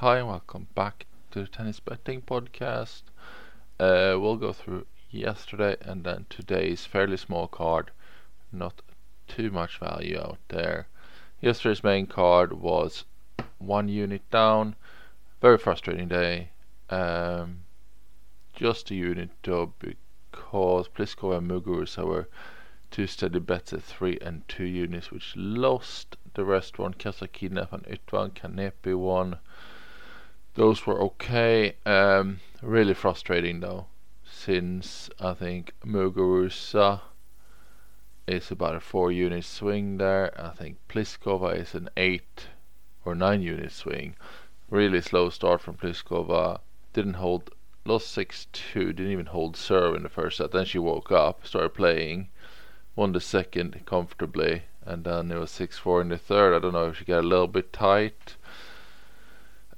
Hi, and welcome back to the Tennis Betting Podcast. Uh, we'll go through yesterday and then today's fairly small card, not too much value out there. Yesterday's main card was one unit down, very frustrating day. Um, just a unit though, because Pliskova and Muguruza were two steady bets at three and two units, which lost. The rest won Kasatkina and Ütvan Kanepi won. Those were okay. Um, really frustrating though, since I think Muguruza is about a four unit swing there. I think Pliskova is an eight or nine unit swing. Really slow start from Pliskova. Didn't hold, lost 6 2, didn't even hold serve in the first set. Then she woke up, started playing, won the second comfortably, and then it was 6 4 in the third. I don't know if she got a little bit tight.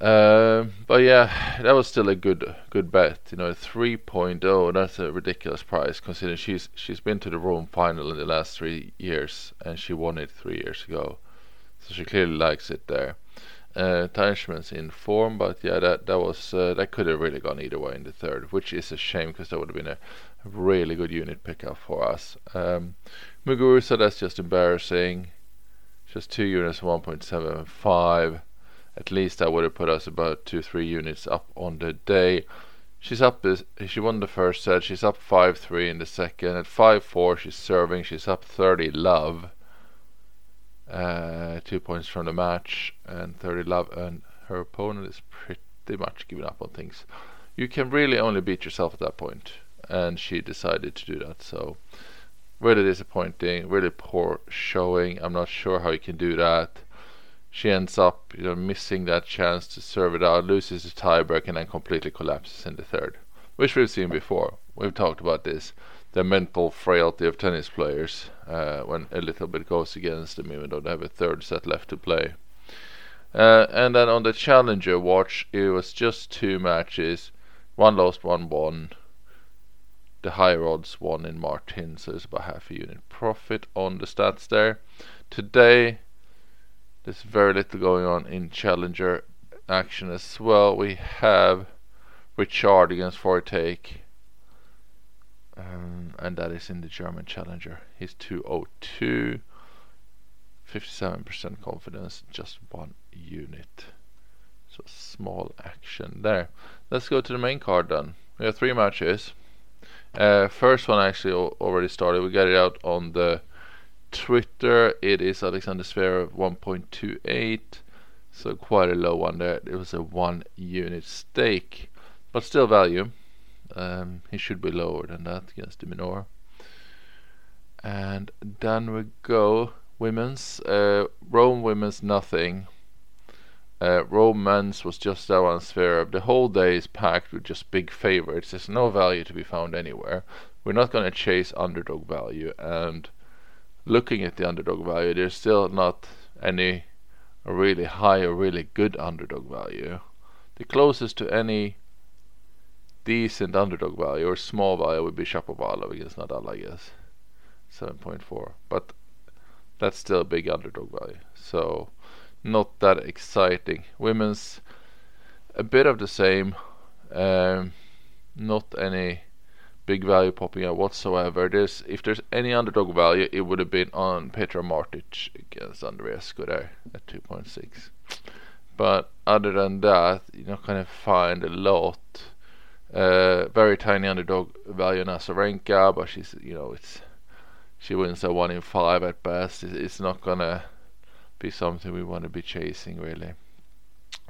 Uh, but yeah, that was still a good good bet. You know, 3.0. That's a ridiculous price considering she's she's been to the Rome final in the last three years and she won it three years ago, so she clearly likes it there. Uh, in form, but yeah, that that was uh, that could have really gone either way in the third, which is a shame because that would have been a really good unit pickup for us. Um, Muguruza, that's just embarrassing. Just two units, 1.75 at least that would have put us about two three units up on the day. She's up. She won the first set. She's up five three in the second. At five four, she's serving. She's up thirty love. Uh, two points from the match and thirty love, and her opponent is pretty much giving up on things. You can really only beat yourself at that point, and she decided to do that. So really disappointing. Really poor showing. I'm not sure how you can do that she ends up you know missing that chance to serve it out, loses the tiebreak, and then completely collapses in the third, which we've seen before. We've talked about this, the mental frailty of tennis players uh, when a little bit goes against them, even though they have a third set left to play. Uh, and then on the challenger watch, it was just two matches, one lost, one won. The higher odds won in Martin, so it's about half a unit profit on the stats there. Today there's very little going on in Challenger action as well. We have Richard against Fortake. Um, and that is in the German Challenger. He's 202, 57% confidence, just one unit. So small action there. Let's go to the main card then. We have three matches. Uh, first one actually already started. We got it out on the Twitter, it is Alexander Zverev 1.28, so quite a low one there. It was a one unit stake, but still value. Um, he should be lower than that against de Minaur. And then we go women's. Uh, Rome women's nothing. Uh, Rome men's was just that one Zverev. The whole day is packed with just big favorites. There's no value to be found anywhere. We're not going to chase underdog value and looking at the underdog value, there's still not any really high or really good underdog value. The closest to any decent underdog value or small value would be Shapovalov against Nadal, I guess. 7.4. But that's still a big underdog value. So, not that exciting. Women's, a bit of the same. Um, not any big value popping out whatsoever. There's if there's any underdog value, it would have been on Petra Martic against Andreescu there at 2.6. But other than that, you're not gonna find a lot. Uh, very tiny underdog value in Azarenka, but she's you know it's she wins a one in five at best. It's, it's not gonna be something we want to be chasing really.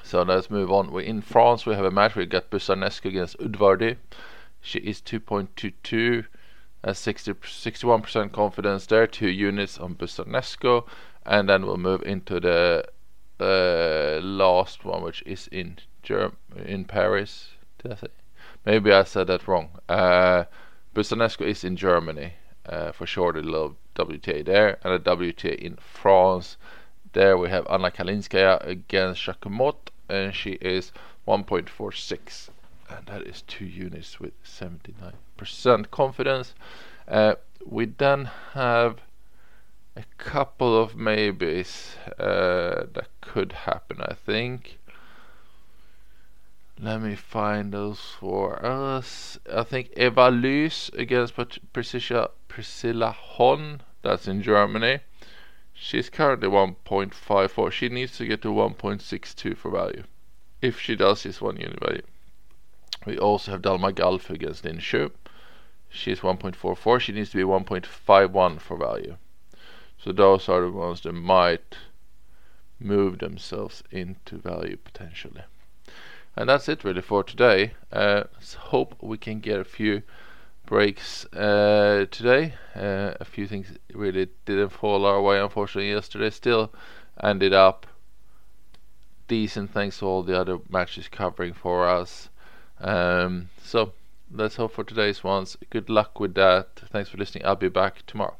So let's move on. We in France we have a match. We got Buzarnescu against Udvardy. She is 2.22 has 60, 61% confidence there, two units on Buzarnescu, and then we'll move into the uh, last one, which is in Germ in Paris. Did I say? Maybe I said that wrong. Uh, Buzarnescu is in Germany uh, for sure. The little WTA there, and a WTA in France. There we have Anna Kalinskaya against Jacquemot, and she is 1.46 and that is two units with 79% confidence. Uh, we then have a couple of maybes uh, that could happen, I think. let me find those for us. I think Eva Lys against Priscilla, Priscilla Hon. That's in Germany. She's currently 1.54. She needs to get to 1.62 for value. If she does, she's one unit value. We also have Dalma Galfi against Inshu. She's 1.44. She needs to be 1.51 for value. So those are the ones that might move themselves into value potentially. And that's it really for today. Uh, hope we can get a few breaks uh, today. Uh, a few things really didn't fall our way, unfortunately, yesterday. Still ended up decent thanks to all the other matches covering for us. Um, so let's hope for today's ones. Good luck with that. Thanks for listening. I'll be back tomorrow.